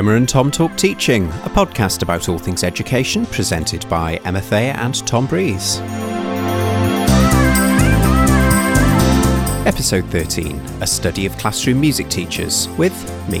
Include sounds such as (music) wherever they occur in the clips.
Emma and Tom Talk Teaching, a podcast about all things education, presented by Emma Thayer and Tom Breeze. Episode 13 A Study of Classroom Music Teachers with me.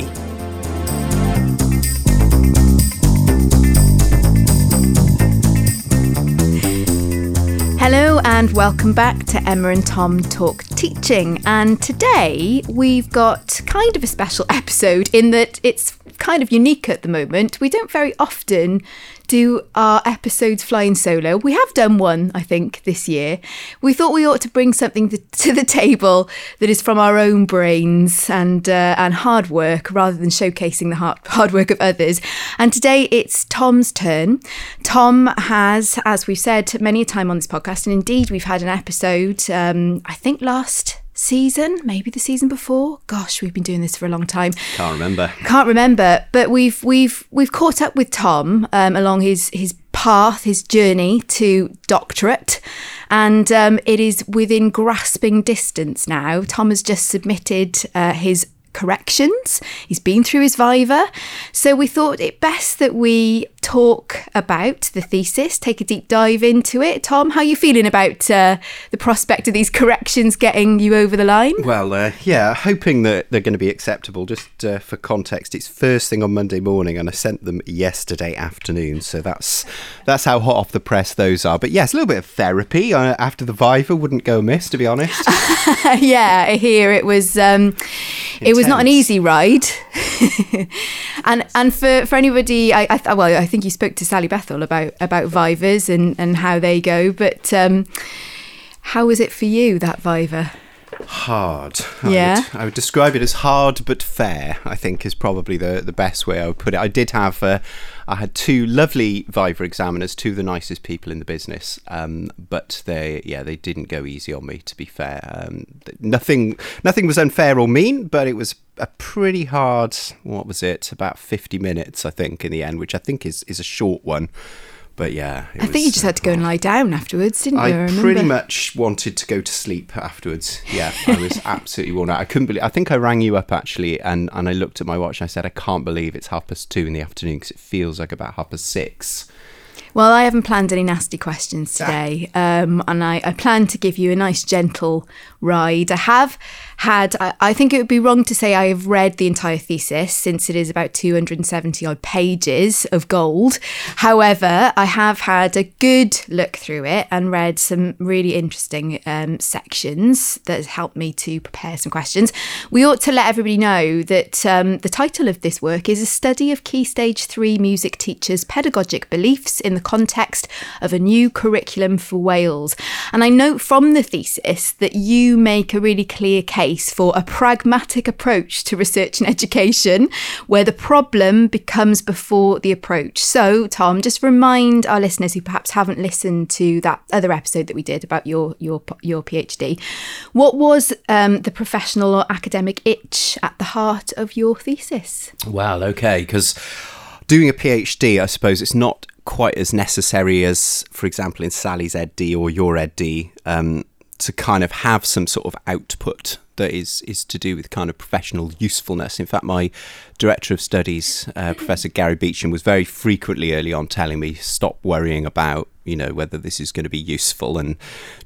Hello and welcome back to Emma and Tom Talk Teaching. And today we've got kind of a special (laughs) episode in that it's kind of unique at the moment. We don't very often do our episodes flying solo. We have done one, I think, this year. We thought we ought to bring something (laughs) to, the table that is from our own brains and uh, and hard work rather than showcasing the hard, (laughs) hard work of others. And today it's Tom's turn. Tom has, as we've said many a time on this podcast, and indeed we've had an episode, um, I think last season, maybe the season before. Gosh, we've been doing this for a long time. Can't remember. Can't remember. But we've we've we've caught up with Tom um, along his his path, his journey to doctorate. And um, it is within grasping distance now. Tom has just submitted uh, his corrections. He's been through his Viva. So we thought it best that we talk about the thesis, take a deep dive into it. Tom, how are you feeling about uh, the prospect of these corrections getting you over the line? Well, uh, yeah, hoping that they're going to be acceptable. Just uh, for context, it's first thing on Monday morning, and I sent them yesterday afternoon. So that's that's how hot off the press those are. But yes, a little bit of therapy uh, after the Viva wouldn't go amiss, to be honest. (laughs) yeah, here it was. Um, it was not an easy ride, (laughs) and and for, for anybody, I, I well, I think you spoke to Sally Bethel about about Vivas and and how they go, but um, how was it for you that Viva? hard. Yeah. I would, I would, describe it as hard but fair. I think is probably the the best way I would put it. I did have uh, I had two lovely Viva examiners, two of the nicest people in the business, um, but they yeah they didn't go easy on me. To be fair, um, nothing nothing was unfair or mean, but it was a pretty hard. What was it? About fifty minutes, I think, in the end, which I think is is a short one. But yeah, I think you just had to go and lie down afterwards, didn't you? I, I pretty much wanted to go to sleep afterwards. Yeah, I was (laughs) absolutely worn out. I couldn't believe. I think I rang you up actually, and and I looked at my watch and I said, I can't believe it's half past two in the afternoon because it feels like about half past six. Well, I haven't planned any nasty questions today, um, and I, I, plan to give you a nice, gentle ride. I have had, I, I, think it would be wrong to say I have read the entire thesis since it is about 270 odd pages of gold. However, I have had a good look through it and read some really interesting um, sections that has helped me to prepare some questions. We ought to let everybody know that um, the title of this work is A Study of Key Stage 3 Music Teachers' Pedagogic Beliefs in the Context of a New Curriculum for Wales. And I note from the thesis that you make a really clear case for a pragmatic approach to research and education where the problem becomes before the approach. So, Tom, just remind our listeners who perhaps haven't listened to that other episode that we did about your your your PhD, what was um, the professional or academic itch at the heart of your thesis? Well, okay, because doing a PhD, I suppose it's not quite as necessary as, for example, in Sally's Ed D or your Ed D, um, to kind of have some sort of output that is is to do with kind of professional usefulness. In fact, my director of studies, uh, Professor Gary Beauchamp, was very frequently early on telling me stop worrying about you know whether this is going to be useful and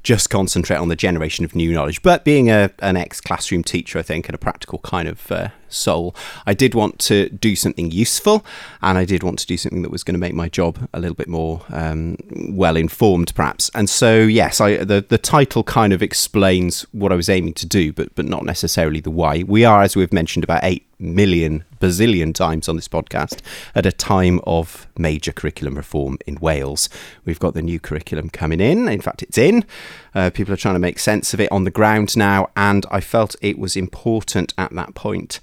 just concentrate on the generation of new knowledge. But being a an ex classroom teacher, I think, and a practical kind of uh, soul, I did want to do something useful, and I did want to do something that was going to make my job a little bit more um, well informed, perhaps. And so, yes, I the the title kind of explains what I was aiming to do, but but not necessarily the why. We are, as we've mentioned, about eight million bazillion times on this podcast at a time of major curriculum reform in Wales. We've got the new curriculum coming in. In fact, it's in. Uh, people are trying to make sense of it on the ground now, and I felt it was important at that point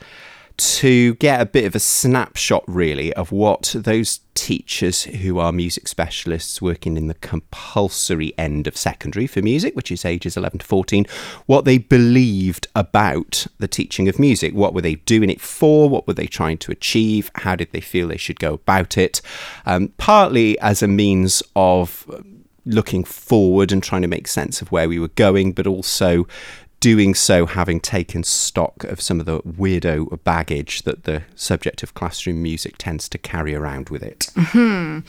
to get a bit of a snapshot, really, of what those teachers who are music specialists working in the compulsory end of secondary for music, which is ages 11 to 14, what they believed about the teaching of music. What were they doing it for? What were they trying to achieve? How did they feel they should go about it? Um, partly as a means of looking forward and trying to make sense of where we were going, but also doing so having taken stock of some of the weirdo baggage that the subject of classroom music tends to carry around with it. Mm-hmm.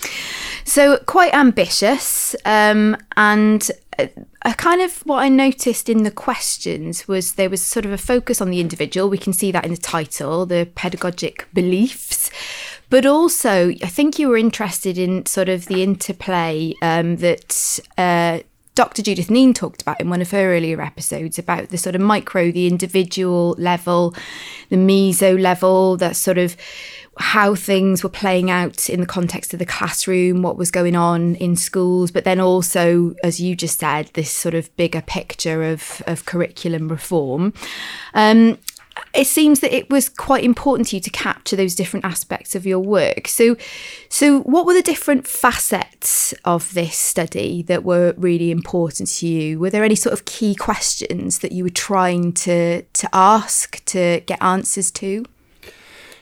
So, quite ambitious, um, and a, a kind of what I noticed in the questions was there was sort of a focus on the individual. We can see that in the title, the pedagogic beliefs. But also, I think you were interested in sort of the interplay um, that uh, Dr. Judith Neen talked about in one of her earlier episodes about the sort of micro, the individual level, the meso level, that sort of how things were playing out in the context of the classroom, what was going on in schools, but then also, as you just said, this sort of bigger picture of, of curriculum reform. Um, it seems that it was quite important to you to capture those different aspects of your work. So, so what were the different facets of this study that were really important to you? Were there any sort of key questions that you were trying to to ask to get answers to?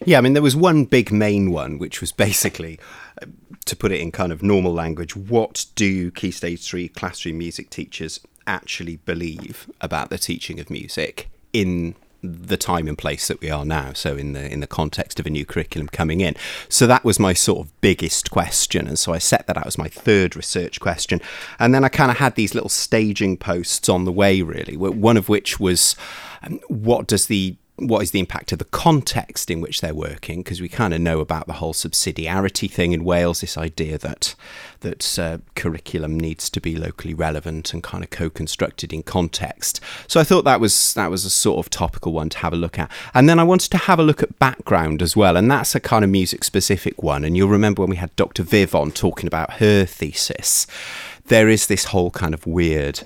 Yeah, I mean, there was one big main one, which was basically, uh, to put it in kind of normal language, what do Key Stage 3 classroom music teachers actually believe about the teaching of music in the time and place that we are now so in the in the context of a new curriculum coming in. So that was my sort of biggest question and so I set that out as my third research question. And then I kind of had these little staging posts on the way really one of which was um, what does the what is the impact of the context in which they're working? Because we kind of know about the whole subsidiarity thing in Wales, this idea that that uh, curriculum needs to be locally relevant and kind of co-constructed in context. So I thought that was that was a sort of topical one to have a look at. And then I wanted to have a look at background as well, and that's a kind of music specific one. And you'll remember when we had Dr. Viv on talking about her thesis there is this whole kind of weird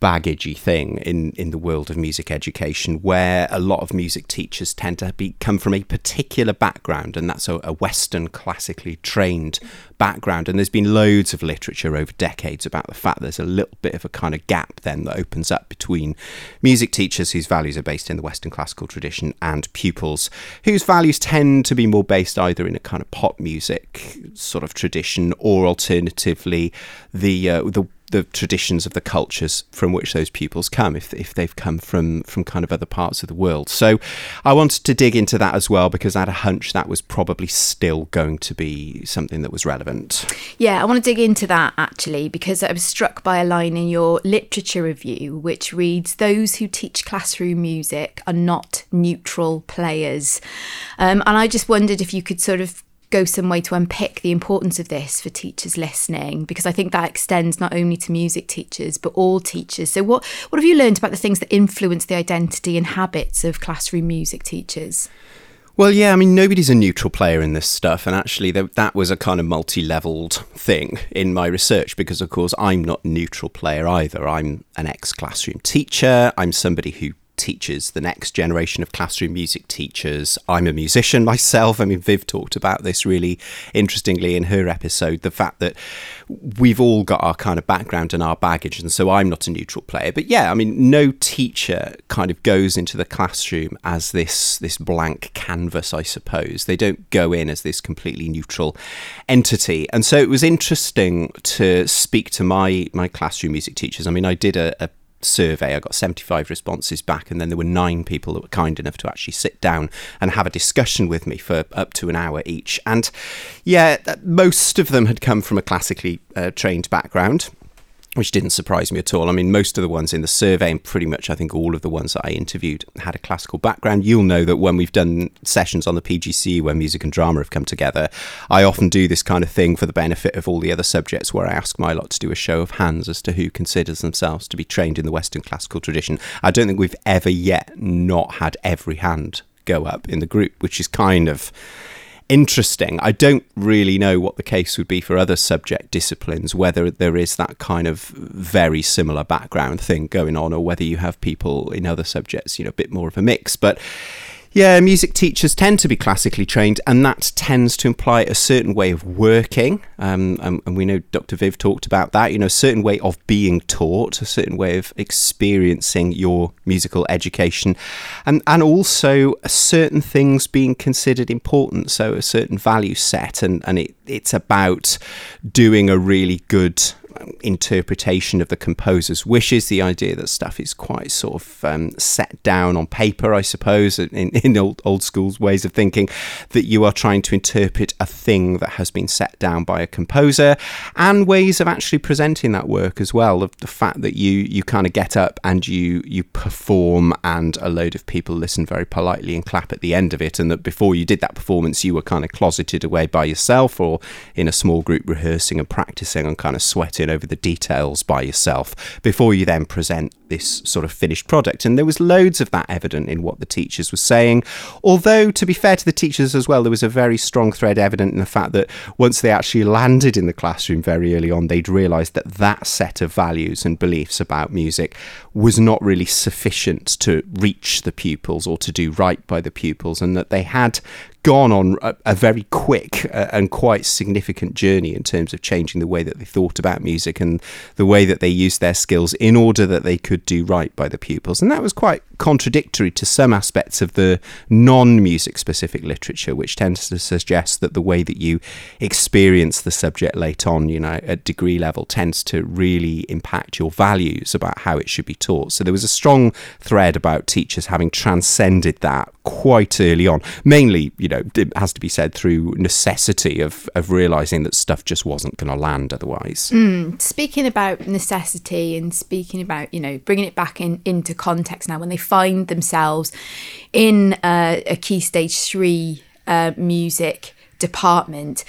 baggagey thing in, in the world of music education where a lot of music teachers tend to be come from a particular background and that's a, a western classically trained background. And there's been loads of literature over decades about the fact there's a little bit of a kind of gap then that opens up between music teachers whose values are based in the western classical tradition and pupils whose values tend to be more based either in a kind of pop music sort of tradition or alternatively the uh, the the traditions of the cultures from which those pupils come if, if they've come from from kind of other parts of the world. So I wanted to dig into that as well because I had a hunch that was probably still going to be something that was relevant. Yeah I want to dig into that actually because I was struck by a line in your literature review which reads those who teach classroom music are not neutral players. Um, and I just wondered if you could sort of go some way to unpick the importance of this for teachers listening because I think that extends not only to music teachers but all teachers. So what what have you learned about the things that influence the identity and habits of classroom music teachers? Well, yeah, I mean, nobody's a neutral player in this stuff. And actually, that was a kind of multi leveled thing in my research because, of course, I'm not a neutral player either. I'm an ex classroom teacher. I'm somebody who teachers, the next generation of classroom music teachers. I'm a musician myself. I mean, Viv talked about this really interestingly in her episode the fact that we've all got our kind of background and our baggage. And so I'm not a neutral player. But yeah, I mean, no teacher kind of goes into the classroom as this, this blank canvas, I suppose. They don't go in as this completely neutral entity. And so it was interesting to speak to my, my classroom music teachers. I mean, I did a, a survey. I got 75 responses back, and then there were nine people that were kind enough to actually sit down and have a discussion with me for up to an hour each. And yeah, most of them had come from a classically uh, trained background which didn't surprise me at all. I mean, most of the ones in the survey, and pretty much I think all of the ones that I interviewed, had a classical background. You'll know that when we've done sessions on the PGCE where music and drama have come together, I often do this kind of thing for the benefit of all the other subjects where I ask my lot to do a show of hands as to who considers themselves to be trained in the Western classical tradition. I don't think we've ever yet not had every hand go up in the group, which is kind of interesting. I don't really know what the case would be for other subject disciplines, whether there is that kind of very similar background thing going on, or whether you have people in other subjects, you know, a bit more of a mix. But yeah, music teachers tend to be classically trained, and that tends to imply a certain way of working. Um, and, and, we know Dr. Viv talked about that, you know, a certain way of being taught, a certain way of experiencing your musical education, and, and also certain things being considered important. So, a certain value set, and, and it, it's about doing a really good interpretation of the composer's wishes, the idea that stuff is quite sort of um, set down on paper, I suppose, in, in old, old school's ways of thinking, that you are trying to interpret a thing that has been set down by a composer, and ways of actually presenting that work as well. The, the fact that you you kind of get up and you you perform, and a load of people listen very politely and clap at the end of it, and that before you did that performance, you were kind of closeted away by yourself or in a small group rehearsing and practicing and kind of sweating over the details by yourself before you then present this sort of finished product. And there was loads of that evident in what the teachers were saying. Although, to be fair to the teachers as well, there was a very strong thread evident in the fact that once they actually landed in the classroom very early on, they'd realised that that set of values and beliefs about music was not really sufficient to reach the pupils or to do right by the pupils, and that they had gone on a, a very quick uh, and quite significant journey in terms of changing the way that they thought about music and the way that they used their skills in order that they could do right by the pupils. And that was quite contradictory to some aspects of the non music specific literature, which tends to suggest that the way that you experience the subject late on, you know, at degree level, tends to really impact your values about how it should be taught. So there was a strong thread about teachers having transcended that quite early on, mainly, you know, it has to be said through necessity of, of realizing that stuff just wasn't going to land otherwise. Mm, speaking about necessity and speaking about, you know, bringing it back in into context now, when they find themselves in uh, a key stage three uh, music department,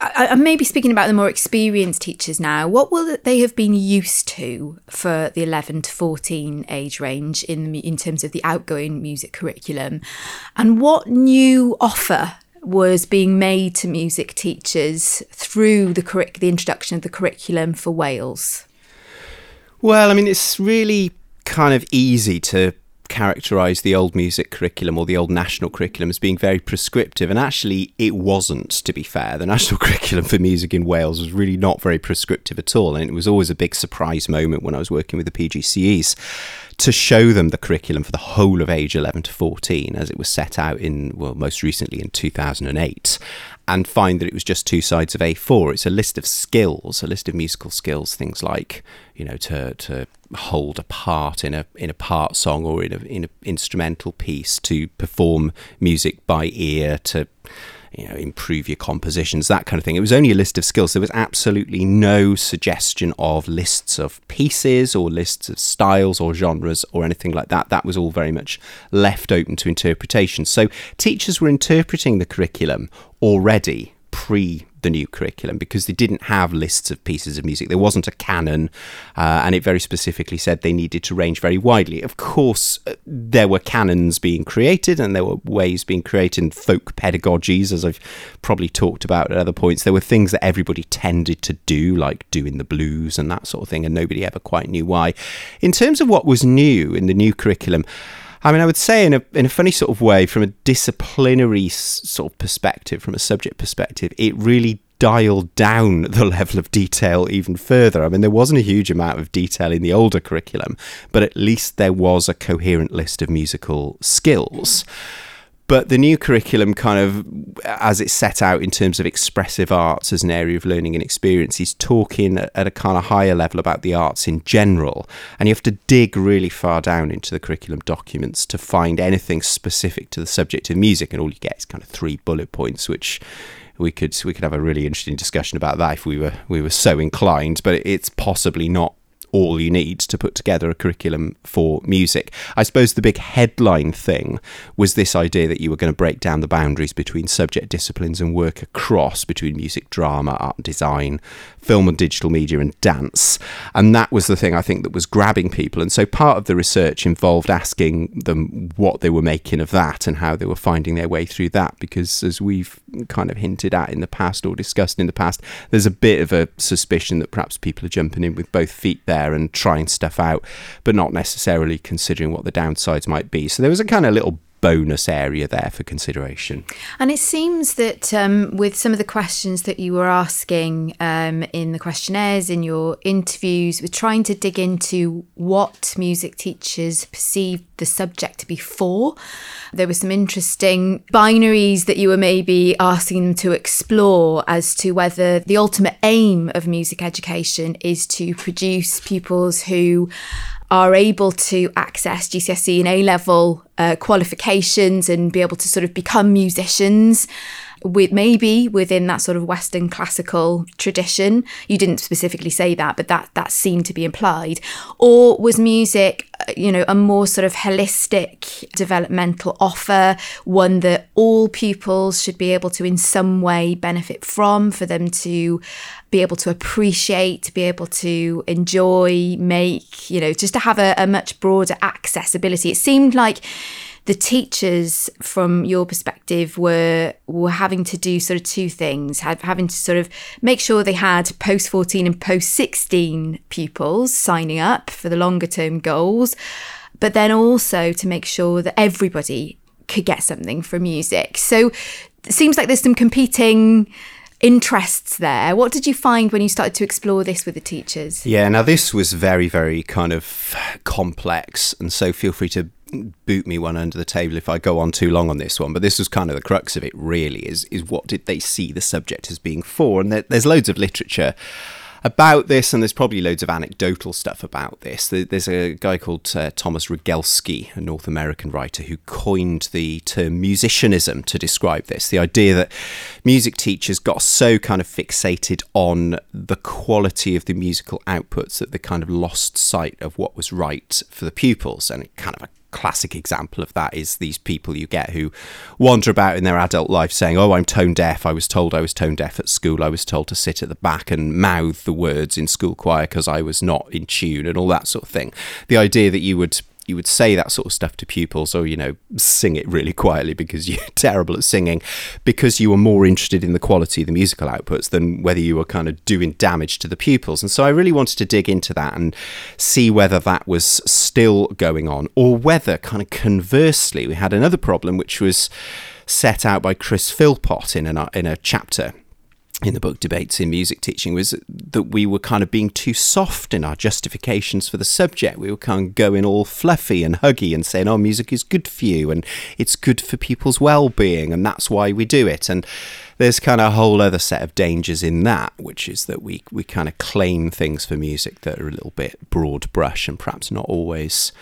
I, am maybe speaking about the more experienced teachers now. What will they have been used to for the 11 to 14 age range in in terms of the outgoing music curriculum, and what new offer was being made to music teachers through the curric- the introduction of the curriculum for Wales? Well, I mean, it's really kind of easy to characterise the old music curriculum or the old national curriculum as being very prescriptive, and actually it wasn't, to be fair. The national (laughs) curriculum for music in Wales was really not very prescriptive at all, and it was always a big surprise moment when I was working with the PGCEs to show them the curriculum for the whole of age 11 to 14 as it was set out in, well, most recently in 2008 and find that it was just two sides of A4. It's a list of skills, a list of musical skills, things like, you know, to, to hold a part in a in a part song or in a in an instrumental piece, to perform music by ear, to you know, improve your compositions, that kind of thing. It was only a list of skills. There was absolutely no suggestion of lists of pieces or lists of styles or genres or anything like that. That was all very much left open to interpretation. So teachers were interpreting the curriculum already pre the new curriculum because they didn't have lists of pieces of music. There wasn't a canon, uh, and it very specifically said they needed to range very widely. Of course, uh, there were canons being created and there were ways being created in folk pedagogies, as I've probably talked about at other points. There were things that everybody tended to do, like doing the blues and that sort of thing, and nobody ever quite knew why. In terms of what was new in the new curriculum, I mean, I would say in a in a funny sort of way, from a disciplinary sort of perspective, from a subject perspective, it really dialed down (laughs) the level of detail even further. I mean, there wasn't a huge amount of detail in the older curriculum, but at least there was a coherent list of musical skills. But the new curriculum, kind of as it's set out in terms of expressive arts as an area of learning and experience, is talking at a kind of higher level about the arts in general. And you have to dig really far down into the curriculum documents to find anything specific to the subject of music. And all you get is kind of three bullet points, which we could we could have a really interesting discussion about that if we were we were so inclined. But it's possibly not all you need to put together a curriculum for music. I suppose the big headline thing was this idea that you were going to break down the boundaries between subject disciplines and work across between music, drama, art design, film and digital media, and dance. And that was the thing I think that was grabbing people. And so part of the research involved asking them what they were making of that and how they were finding their way through that. Because as we've kind of hinted at in the past or discussed in the past, there's a bit of a suspicion that perhaps people are jumping in with both feet there and trying stuff out, but not necessarily considering what the downsides might be. So there was a kind of little bonus area there for consideration. And it seems that um, with some of the questions that you were asking um, in the questionnaires, in your interviews, we're trying to dig into what music teachers perceive the subject to be for. There were some interesting binaries that you were maybe asking them to explore as to whether the ultimate aim of music education is to produce pupils who are able to access GCSE and A level uh, qualifications and be able to sort of become musicians with maybe within that sort of Western classical tradition. You didn't specifically say that, but that that seemed to be implied. Or was music, uh, you know, a more sort of holistic developmental offer, one that all pupils should be able to in some way benefit from, for them to be able to appreciate, to be able to enjoy, make, you know, just to have a, a much broader accessibility. It seemed like the teachers from your perspective were were having to do sort of two things have, having to sort of make sure they had post 14 and post 16 pupils signing up for the longer term goals but then also to make sure that everybody could get something from music so it seems like there's some competing interests there. What did you find when you started to explore this with the teachers? Yeah, now this was very, very kind of complex, and so feel free to boot me one under the table if I go on too long on this one. But this was kind of the crux of it. Really, is is what did they see the subject as being for? And there, there's loads of literature about this, and there's probably loads of anecdotal stuff about this. There's a guy called uh, Thomas Regelski, a North American writer, who coined the term musicianism to describe this. The idea that music teachers got so kind of fixated on the quality of the musical outputs that they kind of lost sight of what was right for the pupils, and it kind of classic example of that is these people you get who wander about in their adult life saying, Oh, I'm tone deaf. I was told I was tone deaf at school. I was told to sit at the back and mouth the words in school choir because I was not in tune and all that sort of thing. The idea that you would you would say that sort of stuff to pupils or you know sing it really quietly because you're (laughs) terrible at singing because you were more interested in the quality of the musical outputs than whether you were kind of doing damage to the pupils. And so I really wanted to dig into that and see whether that was still going on or whether kind of conversely we had another problem which was set out by Chris Philpott in a uh, in a chapter in the book debates in music teaching was that we were kind of being too soft in our justifications for the subject. We were kind of going all fluffy and huggy and saying oh music is good for you and it's good for people's well-being and that's why we do it. And there's kind of a whole other set of dangers in that which is that we we kind of claim things for music that are a little bit broad brush and perhaps not always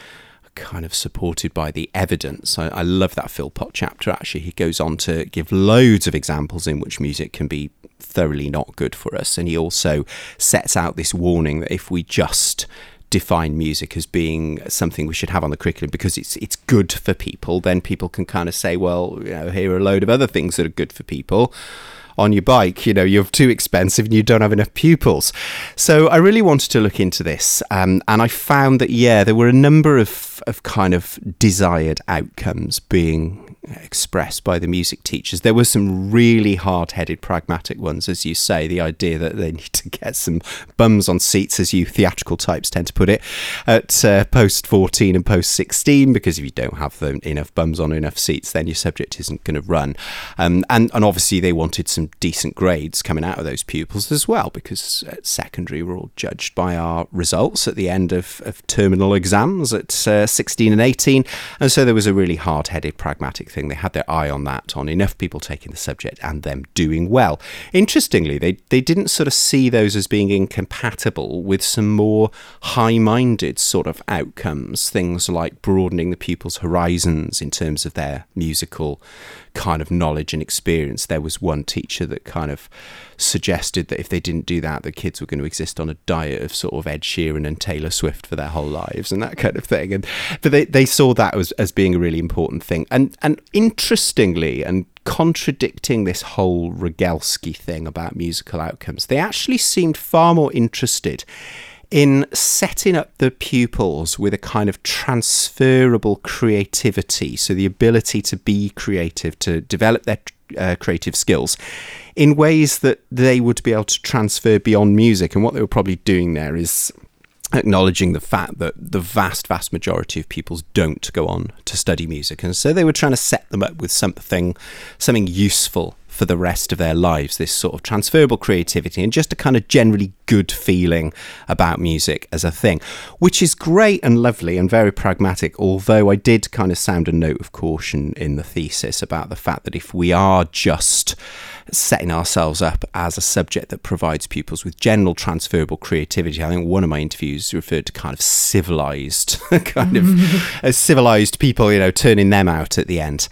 kind of supported by the evidence. I, I, love that Philpott chapter. Actually, he goes on to give loads of examples in which music can be thoroughly not good for us. And he also sets out this warning that if we just define music as being something we should have on the curriculum because it's it's good for people, then people can kind of say, well, you know, here are a load of other things that are good for people on your bike. You know, you're too expensive and you don't have enough pupils. So I really wanted to look into this, um, and I found that yeah, there were a number of of kind of desired outcomes being expressed by the music teachers. There were some really hard headed, pragmatic ones, as you say, the idea that they (laughs) need to get some bums on seats, as you theatrical types tend to put it, at uh, post 14 and post 16, because if you don't have enough bums on enough seats, then your subject isn't going to run. Um, and, and obviously, they wanted some decent grades coming out of those pupils as well, because at secondary, we're all judged by our results at the end of, of terminal exams at uh, 16 and 18. And so there was a really hard headed, pragmatic thing. They had their eye on that, on enough people taking the subject and them doing well. Interestingly, they, they didn't sort of see those as being incompatible with some more high minded sort of outcomes, things like broadening the pupils' horizons in terms of their musical kind of knowledge and experience. There was one teacher that kind of suggested that if they didn't do that, the kids were going to exist on a diet of sort of Ed Sheeran and Taylor Swift for their whole lives and that kind of thing. And but they, they saw that as, as being a really important thing. And and interestingly and contradicting this whole Regelski thing about musical outcomes, they actually seemed far more interested in setting up the pupils with a kind of transferable creativity, so the ability to be creative, to develop their uh, creative skills in ways that they would be able to transfer beyond music. And what they were probably doing there is acknowledging the fact that the vast, vast majority of pupils don't go on to study music. And so they were trying to set them up with something, something useful for the rest of their lives, this sort of transferable creativity and just a kind of generally good feeling about music as a thing, which is great and lovely and very pragmatic. Although I did kind of sound a note of caution in the thesis about the fact that if we are just setting ourselves up as a subject that provides pupils with general transferable creativity. I think one of my interviews referred to kind of civilized, (laughs) kind of (laughs) uh, civilized people, you know, turning them out at the end.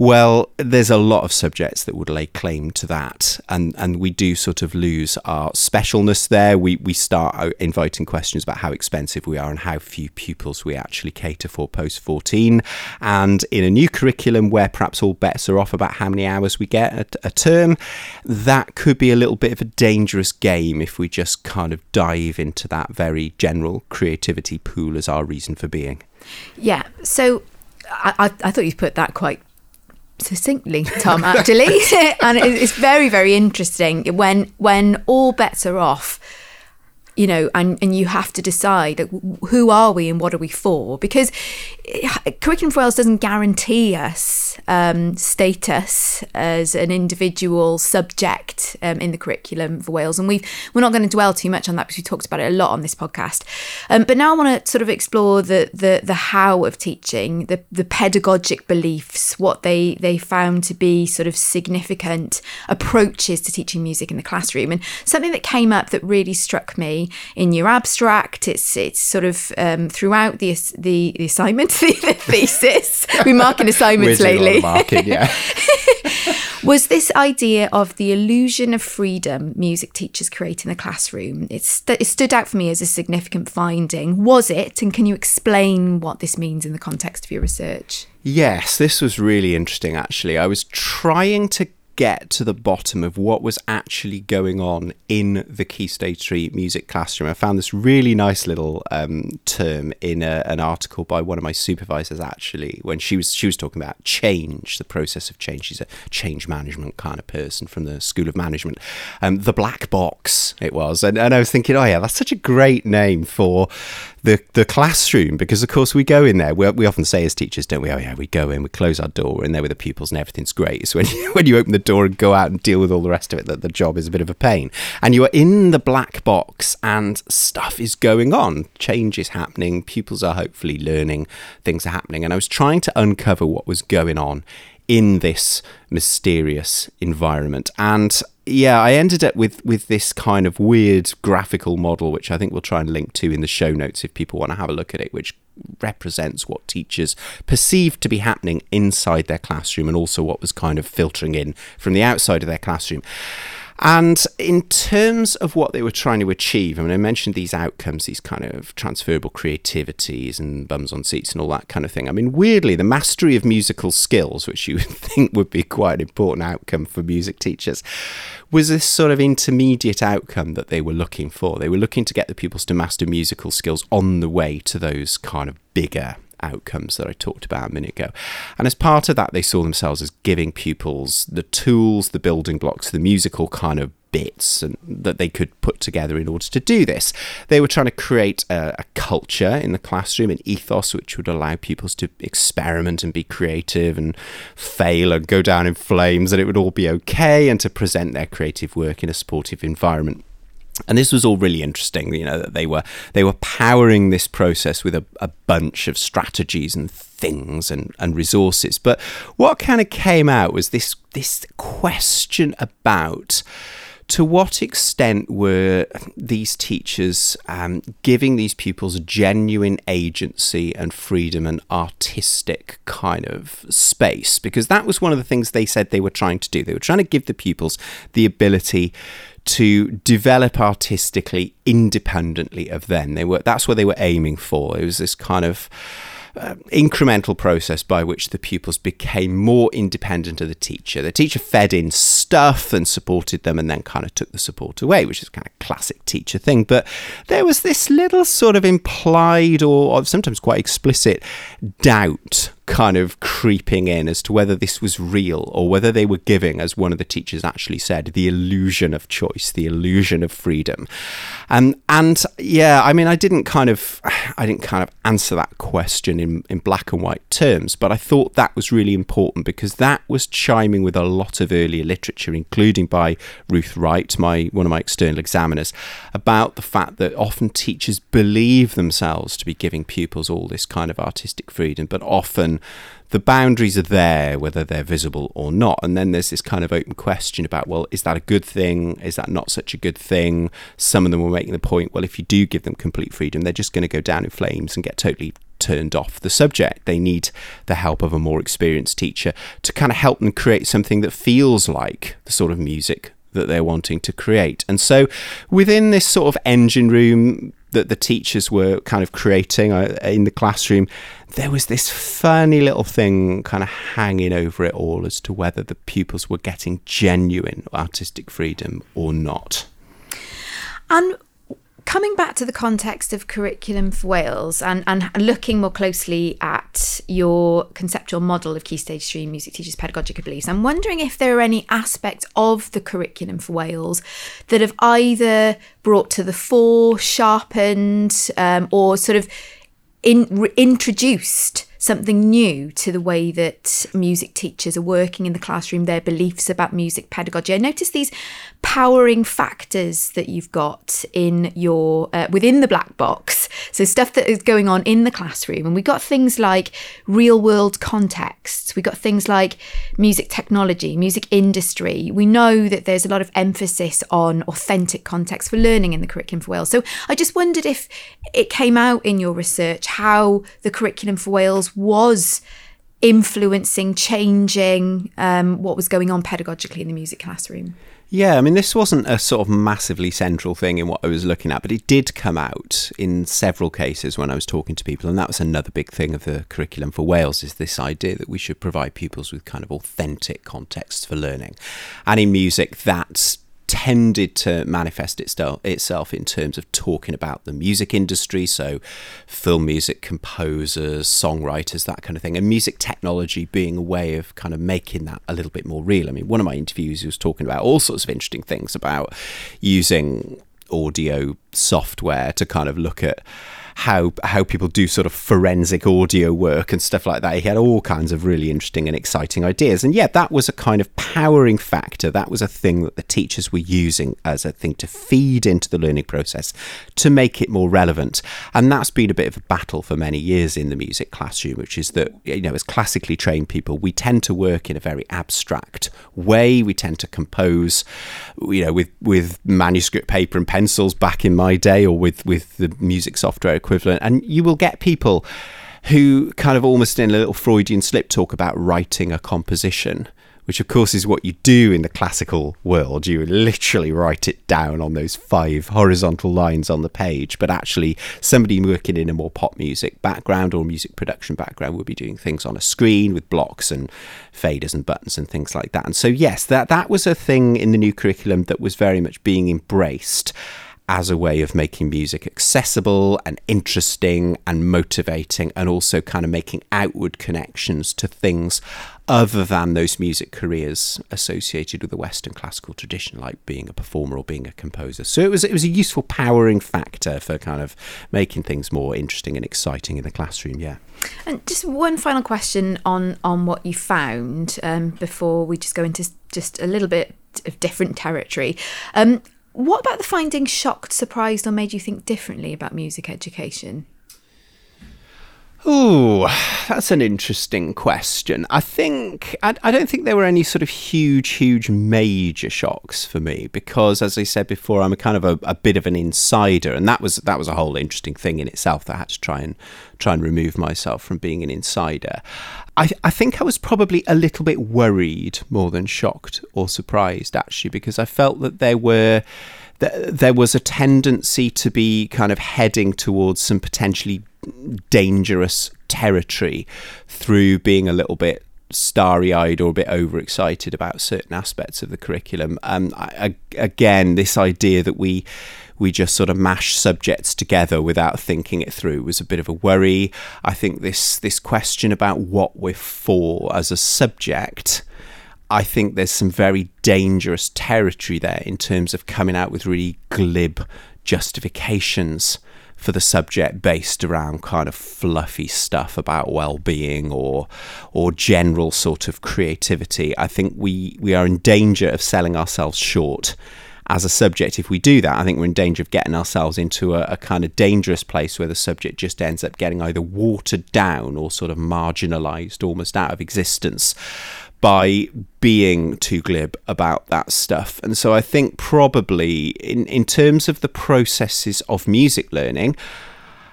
Well, there's a lot of subjects that would lay claim to that, and and we do sort of lose our specialness there. We we start inviting questions about how expensive we are and how few pupils we actually cater for post 14. And in a new curriculum where perhaps all bets are off about how many hours we get a, a term, that could be a little bit of a dangerous game if we just kind of dive into that very general creativity pool as our reason for being. Yeah. So I, I, thought you put that quite succinctly, Tom, actually. (laughs) and it's very, very interesting when when all bets are off you know, and, and you have to decide who are we and what are we for? Because eh, Curriculum for Wales doesn't guarantee us um, status as an individual subject um, in the curriculum for Wales, and we we're not going to dwell too much on that because we talked about it a lot on this podcast. Um, but now I want to sort of explore the the the how of teaching, the the pedagogic beliefs, what they they found to be sort of significant approaches to teaching music in the classroom, and something that came up that really struck me in your abstract. It's it's sort of um, throughout the the, the assignment, (laughs) the, the thesis. We're marking assignments lately. Marking, yeah. (laughs) was this idea of the illusion of freedom music teachers create in the classroom? It, st- it stood out for me as a significant finding. Was it? And can you explain what this means in the context of your research? Yes, this was really interesting actually. I was trying to get to the bottom of what was actually going on in the Key Stage 3 music classroom. I found this really nice little um, term in a, an article by one of my supervisors actually when she was she was talking about change, the process of change. She's a change management kind of person from the School of Management. Um, the black box it was. And, and I was thinking, oh yeah, that's such a great name for the the classroom because of course we go in there we, we often say as teachers don't we oh yeah we go in we close our door and there with the pupils and everything's great so when you, (laughs) when you open the door and go out and deal with all the rest of it that the job is a bit of a pain. And you are in the black box and stuff is going on. Change is happening. Pupils are hopefully learning. Things are happening. And I was trying to uncover what was going on in this mysterious environment. And yeah, I ended up with with this kind of weird graphical model, which I think we'll try and link to in the show notes if people want to have a look at it, which represents what teachers perceived to be happening inside their classroom and also what was kind of filtering in from the outside of their classroom. And in terms of what they were trying to achieve, I mean, I mentioned these outcomes, these kind of transferable creativities and bums on seats and all that kind of thing. I mean, weirdly, the mastery of musical skills, which you would (laughs) think would be quite an important outcome for music teachers, was this sort of intermediate outcome that they were looking for. They were looking to get the pupils to master musical skills on the way to those kind of bigger outcomes that I talked about a minute ago. And as part of that, they saw themselves as giving pupils the tools, the building blocks, the musical kind of bits and, that they could put together in order to do this. They were trying to create a, a, culture in the classroom, an ethos which would allow pupils to experiment and be creative and fail and go down in flames, and it would all be okay, and to present their creative work in a supportive environment and this was all really interesting you know that they were they were powering this process with a, a bunch of strategies and things and, and resources but what kind of came out was this this question about to what extent were these teachers um, giving these pupils genuine agency and freedom and artistic kind of space? Because that was one of the things they said they were trying to do. They were trying to give the pupils the ability to develop artistically independently of them. They were that's what they were aiming for. It was this kind of uh, incremental process by which the pupils became more independent of the teacher. The teacher fed in stuff and supported them and then kind of took the support away, which is kind of classic teacher thing. But there was this little sort of implied or, or sometimes quite explicit doubt kind of creeping in as to whether this was real or whether they were giving, as one of the teachers actually said, the illusion of choice, the illusion of freedom. And and yeah, I mean, I didn't kind of, I didn't kind of answer that question in in black and white terms, but I thought that was really important because that was chiming with a lot of earlier literature, including by Ruth Wright, my one of my external examiners, about the fact that often teachers believe themselves to be giving pupils all this kind of artistic freedom, but often the boundaries are there, whether they're visible or not. And then there's this kind of open question about, well, is that a good thing? Is that not such a good thing? Some of them were making the point, well, if you do give them complete freedom, they're just going to go down in flames and get totally turned off the subject. They need the help of a more experienced teacher to kind of help them create something that feels like the sort of music that they're wanting to create. And so within this sort of engine room that the teachers were kind of creating uh, in the classroom, there was this funny little thing kind of hanging over it all as to whether the pupils were getting genuine artistic freedom or not. And coming back to the context of curriculum for Wales and, and looking more closely at your conceptual model of Key Stage 3 music teachers' pedagogical beliefs, I'm wondering if there are any aspects of the curriculum for Wales that have either brought to the fore, sharpened, um, or sort of in, re- introduced something new to the way that music teachers are working in the classroom, their beliefs about music pedagogy. I noticed these powering factors that you've got in your uh, within the black box. So stuff that is going on in the classroom, and we got things like real world contexts. We got things like music technology, music industry. We know that there's a lot of emphasis on authentic context for learning in the curriculum for Wales. So I just wondered if it came out in your research how the curriculum for Wales was influencing, changing um, what was going on pedagogically in the music classroom. Yeah, I mean, this wasn't a sort of massively central thing in what I was looking at, but it did come out in several cases when I was talking to people. And that was another big thing of the curriculum for Wales is this idea that we should provide pupils with kind of authentic contexts for learning. And in music, that's tended to manifest itself in terms of talking about the music industry, so film music composers, songwriters, that kind of thing, and music technology being a way of kind of making that a little bit more real. I mean, one of my interviews was talking about all sorts of interesting things about using audio software to kind of look at how how people do sort of forensic audio work and stuff like that. He had all kinds of really interesting and exciting ideas. And yeah, that was a kind of powering factor. That was a thing that the teachers were using as a thing to feed into the learning process to make it more relevant. And that's been a bit of a battle for many years in the music classroom, which is that, you know, as classically trained people, we tend to work in a very abstract way. We tend to compose, you know, with, with manuscript paper and pencils back in my day or with, with the music software equivalent. And you will get people who kind of almost in a little Freudian slip talk about writing a composition which of course is what you do in the classical world. You literally write it down on those five horizontal lines on the page, but actually, somebody working in a more pop music background or music production background will be doing things on a screen with blocks and faders and buttons and things like that. And so, yes, that, that was a thing in the new curriculum that was very much being embraced as a way of making music accessible and interesting and motivating, and also kind of making outward connections to things other than those music careers associated with the Western classical tradition, like being a performer or being a composer. So it was it was a useful powering factor for kind of making things more interesting and exciting in the classroom. Yeah. And just one final question on on what you found um, before we just go into just a little bit of different territory. Um, what about the findings shocked, surprised, or made you think differently about music education? Oh, that's an interesting question. I think I, I, don't think there were any sort of huge, huge, major shocks for me because, as I said before, I'm a kind of a, a, bit of an insider, and that was that was a whole interesting thing in itself. That I had to try and try and remove myself from being an insider. I, I think I was probably a little bit worried more than shocked or surprised, actually, because I felt that there were there was a tendency to be kind of heading towards some potentially dangerous territory through being a little bit starry eyed or a bit overexcited about certain aspects of the curriculum. Um, I, I, again, this idea that we we just sort of mash subjects together without thinking it through was a bit of a worry. I think this this question about what we're for as a subject. I think there's some very dangerous territory there in terms of coming out with really glib justifications for the subject based around kind of fluffy stuff about well-being or or general sort of creativity. I think we we are in danger of selling ourselves short as a subject if we do that. I think we're in danger of getting ourselves into a, a kind of dangerous place where the subject just ends up getting either watered down or sort of marginalized almost out of existence by being too glib about that stuff. And so I think probably in, in terms of the processes of music learning,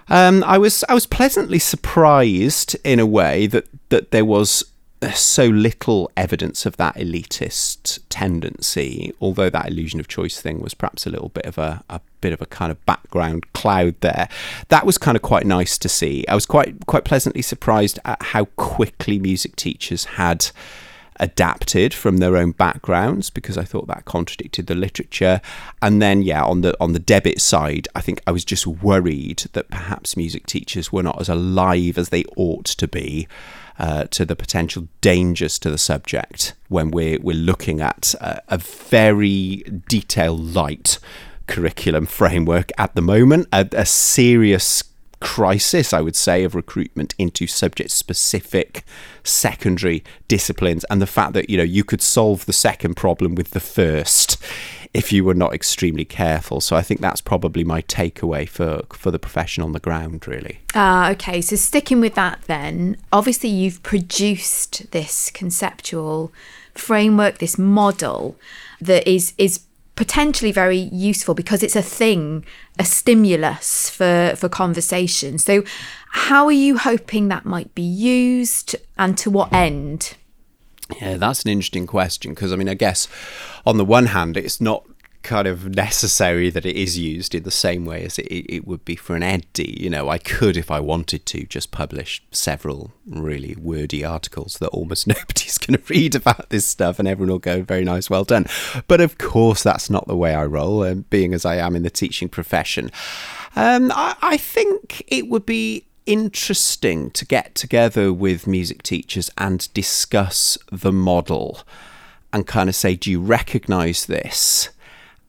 um, I was I was pleasantly surprised in a way that that there was so little evidence of that elitist tendency, although that illusion of choice thing was perhaps a little bit of a, a bit of a kind of background cloud there. That was kind of quite nice to see. I was quite quite pleasantly surprised at how quickly music teachers had adapted from their own backgrounds because I thought that contradicted the literature. And then yeah, on the on the debit side, I think I was just worried that perhaps music teachers were not as alive as they ought to be. Uh, to the potential dangers to the subject when we're we're looking at a, a very detailed light curriculum (laughs) framework at the moment, a, a serious crisis, I would say, of recruitment into subject specific secondary disciplines, and the fact that you know you could solve the second problem with the first if you were not extremely careful. So I think that's probably my takeaway for for the profession on the ground, really. Ah, uh, okay. So sticking with that, then obviously you've produced this conceptual framework, this model that is is potentially very useful because it's a thing, a stimulus for, for conversation. So, how are you hoping that might be used and to what end? Yeah, that's an interesting question because I mean, I guess on the one hand, it's not kind of necessary that it is used in the same way as it, it would be for an EdD. You know, I could, if I wanted to, just publish several really wordy articles that almost (laughs) nobody's going to read about this stuff and everyone will go, very nice, well done. But of course, that's not the way I roll, uh, being as I am in the teaching profession. Um, I, I think it would be interesting to get together with music teachers and discuss the model and kind of say, do you recognize this?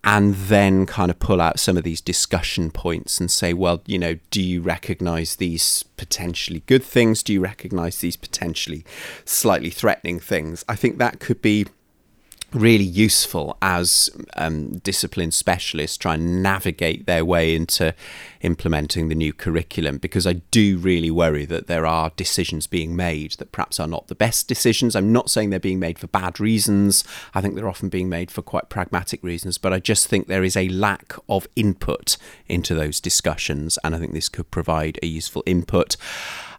And then kind of pull out some of these discussion points and say, well, you know, do you recognize these potentially good things? Do you recognize these potentially slightly threatening things? I think that could be really useful as um, discipline specialists try and navigate their way into implementing the new curriculum because I do really worry that there are decisions being made that perhaps are not the best decisions. I'm not saying they're being made for bad reasons. I think they're often being made for quite pragmatic reasons, but I just think there is a lack of input into those discussions, and I think this could provide a useful input.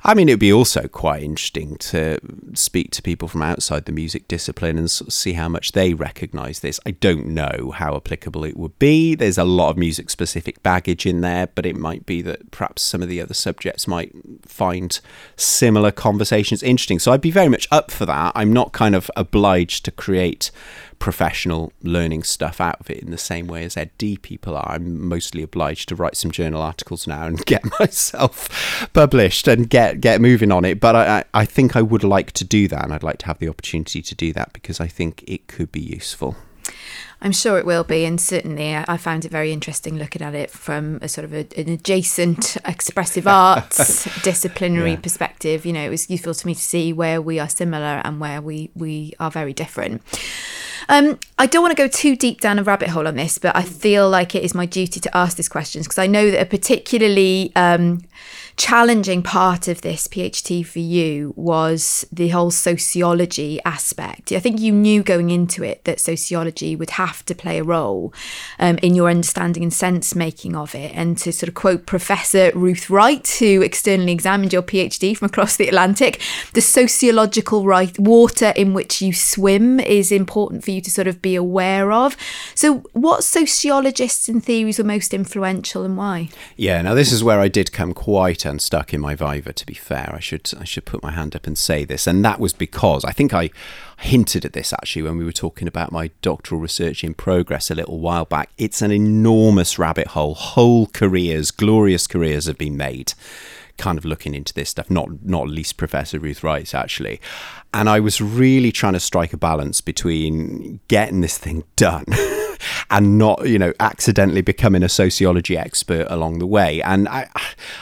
I mean, it'd be also quite interesting to speak to people from outside the music discipline and sort of see how much they recognise this. I don't know how applicable it would be. There's a lot of music specific baggage in there, but it might be that perhaps some of the other subjects might find similar conversations interesting. So I'd be very much up for that. I'm not kind of obliged to create professional learning stuff out of it in the same way as EdD people are. I'm mostly obliged to write some journal articles now and (laughs) get myself published and get get moving on it. But I, I think I would like to do that, and I'd like to have the opportunity to do that because I think it could be useful. I'm sure it will be, and certainly uh, I found it very interesting looking at it from a sort of a, an adjacent (laughs) expressive arts (laughs) disciplinary yeah. perspective. You know, it was useful to me to see where we are similar and where we we are very different. Um, I don't want to go too deep down a rabbit hole on this, but I feel like it is my duty to ask these questions because I know that a particularly um, challenging part of this PhD for you was the whole sociology aspect. I think you knew going into it that sociology would have to play a role um, in your understanding and sense making of it. And to sort of quote Professor Ruth Wright, who externally examined your PhD from across the Atlantic, the sociological right water in which you swim is important for you to sort of be aware of. So, what sociologists and theories were most influential and why? Yeah, now this is where I did come quite unstuck in my Viva. To be fair, I should I should put my hand up and say this, and that was because I think I hinted at this actually when we were talking about my doctoral research in progress a little while back. It's an enormous rabbit hole. Whole careers, glorious careers, have been made kind of looking into this stuff, not not least Professor Ruth Wright's actually. And I was really trying to strike a balance between getting this thing done (laughs) and not, you know, accidentally becoming a sociology expert along the way. And I,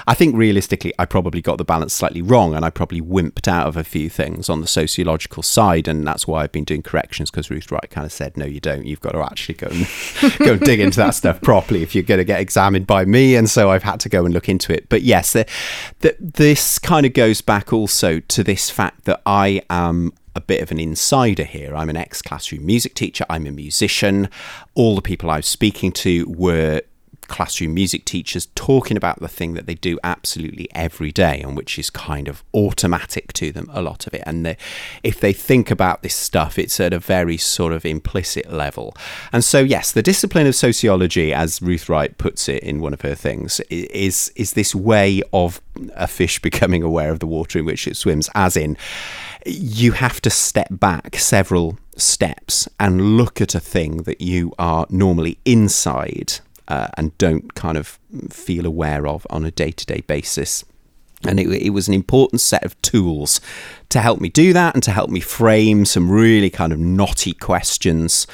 I think realistically, I probably got the balance slightly wrong, and I probably wimped out of a few things on the sociological side, and that's why I've been doing corrections because Ruth Wright kind of said, no, you don't. You've got to actually go and (laughs) go and dig into that stuff properly if you're going to get examined by me. And so I've had to go and look into it. But yes, the, this kind of goes back also to this fact that I am a bit of an insider here. I'm an ex classroom music teacher, I'm a musician. All the people I was speaking to were classroom music teachers talking about the thing that they do absolutely every day and which is kind of automatic to them a lot of it. And they, if they think about this stuff it's at a very sort of implicit level. And so yes the discipline of sociology as Ruth Wright puts it in one of her things is is this way of a fish (laughs) becoming aware of the water in which it swims as in you have to step back several steps and look at a thing that you are normally inside uh, and don't kind of feel aware of on a day to day basis. And it, it, was an important set of tools to help me do that and to help me frame some really kind of knotty questions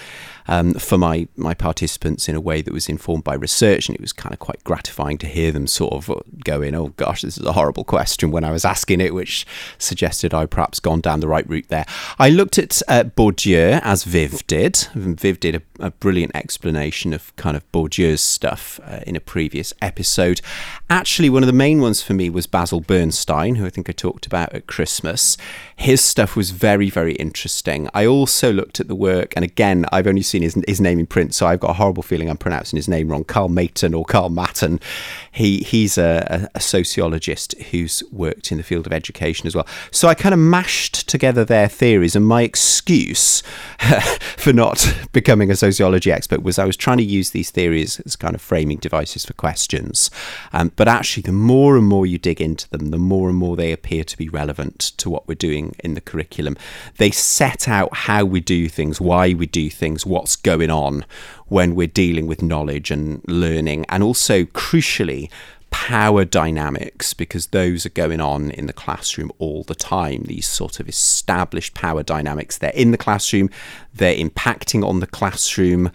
um, for my my participants in a way that was informed by research, and it was kind of quite gratifying to hear them sort of going, "Oh gosh, this is a horrible question." When I was asking it, which suggested I perhaps gone down the right route there. I looked at uh, Bourdieu as Viv did. Viv did a, a, brilliant explanation of kind of Bourdieu's stuff uh, in a previous episode. Actually, one of the main ones for me was Basil Bernstein, who I think I talked about at Christmas. His stuff was very, very interesting. I also looked at the work, and again, I've only seen his, his name in print, so I've got a horrible feeling I'm pronouncing his name wrong. Carl Mayton or Carl Matten. He he's a, a, sociologist who's worked in the field of education as well. So I kind of mashed together their theories, and my excuse (laughs) for not becoming a sociology expert was I was trying to use these theories as kind of framing devices for questions. Um, but actually, the more and more you dig into them, the more and more they appear to be relevant to what we're doing in the curriculum. They set out how we do things, why we do things, what what's going on when we're dealing with knowledge and learning, and also crucially, power dynamics because those are going on in the classroom all the time. These sort of established power dynamics, they're in the classroom, they're impacting on the classroom.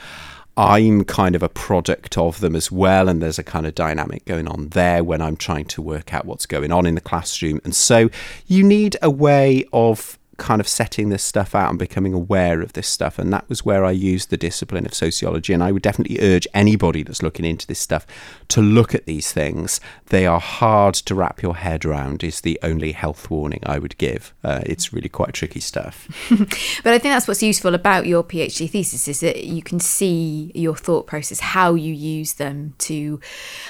I'm kind of a product of them as well, and there's a kind of dynamic going on there when I'm trying to work out what's going on in the classroom. And so you need a way of kind of setting this stuff out and becoming aware of this stuff. And that was where I used the discipline of sociology. And I would definitely urge anybody that's looking into this stuff to look at these things. They are hard to wrap your head around, is the only health warning I would give. Uh, it's really quite tricky stuff. (laughs) but I think that's what's useful about your PhD thesis is that you can see your thought process, how you use them to,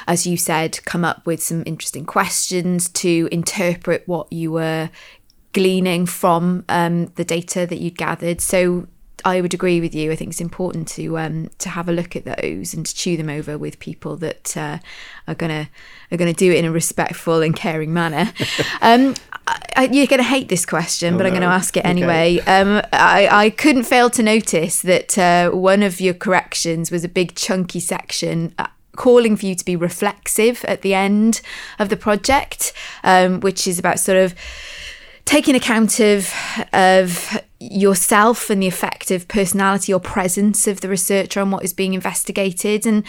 as you said, come up with some interesting questions, to interpret what you were gleaning from um, the data that you'd gathered. So I would agree with you. I think it's important to um, to have a look at those and to chew them over with people that uh, are gonna are gonna do it in a respectful and caring manner. (laughs) um, I, you're gonna hate this question, oh, but I'm gonna ask it anyway. Okay. Um, I, I couldn't fail to notice that uh, one of your corrections was a big chunky section. Uh, calling for you to be reflexive at the end of the project, um, which is about sort of taking account of of yourself and the effect of personality or presence of the researcher on what is being investigated. And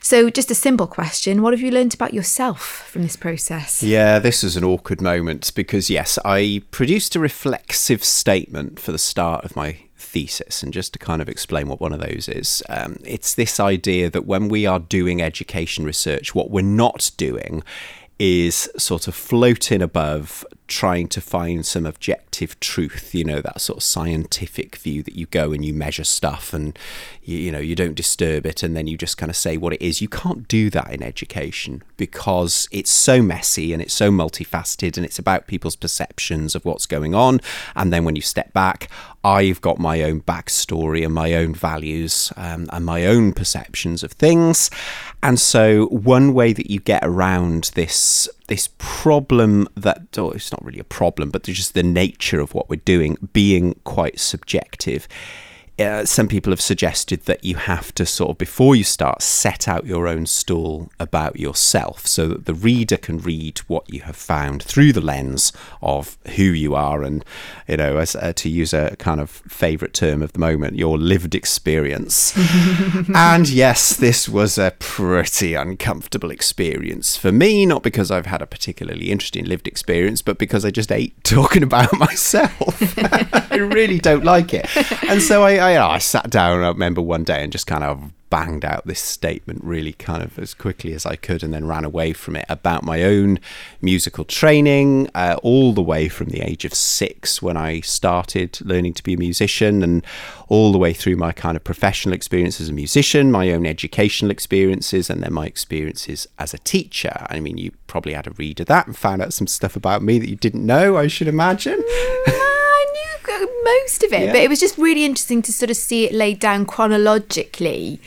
so just a simple question what have you learned about yourself from this process? Yeah this is an awkward moment because yes i produced a reflexive statement for the start of my thesis. And just to kind of explain what one of those is um, it's this idea that when we are doing education research what we're not doing is sort of floating above trying to find some objective truth you know that sort of scientific view that you go and you measure stuff and you, you, know you don't disturb it and then you just kind of say what it is. You can't do that in education because it's so messy and it's so multifaceted and it's about people's perceptions of what's going on. And then when you step back I've got my own backstory and my own values um, and my own perceptions of things. And so, one way that you get around this this problem that oh, it's not really a problem, but just the nature of what we're doing being quite subjective uh, some people have suggested that you have to sort of, before you start, set out your own stall about yourself so that the reader can read what you have found through the lens of who you are and, you know, as, uh, to use a kind of favourite term of the moment, your lived experience. (laughs) and yes, this was a pretty uncomfortable experience for me, not because I've had a particularly interesting lived experience, but because I just hate talking about (laughs) myself. (laughs) I really don't like it. And so I, I, I sat down, I remember one day and just kind of banged out this statement really kind of as quickly as I could and then ran away from it about my own musical training, uh, all the way from the age of six when I started learning to be a musician and all the way through my kind of professional experience as a musician, my own educational experiences, and then my experiences as a teacher. I mean, you probably had a read of that and found out some stuff about me that you didn't know, I should imagine. Most of it, yeah. but it was just really interesting to sort of see it laid down chronologically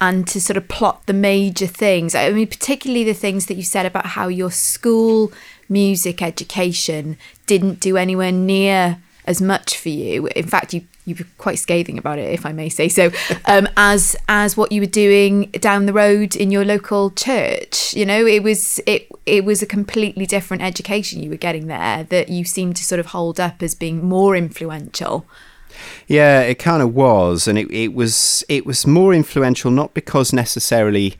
and to sort of plot the major things. I mean, particularly the things that you said about how your school music education didn't do anywhere near as much for you. In fact, you you were quite scathing about it, if I may say so, (laughs) um, as as what you were doing down the road in your local church. You know, it was it it was a completely different education you were getting there that you seemed to sort of hold up as being more influential. Yeah, it kind of was, and it, it was it was more influential not because necessarily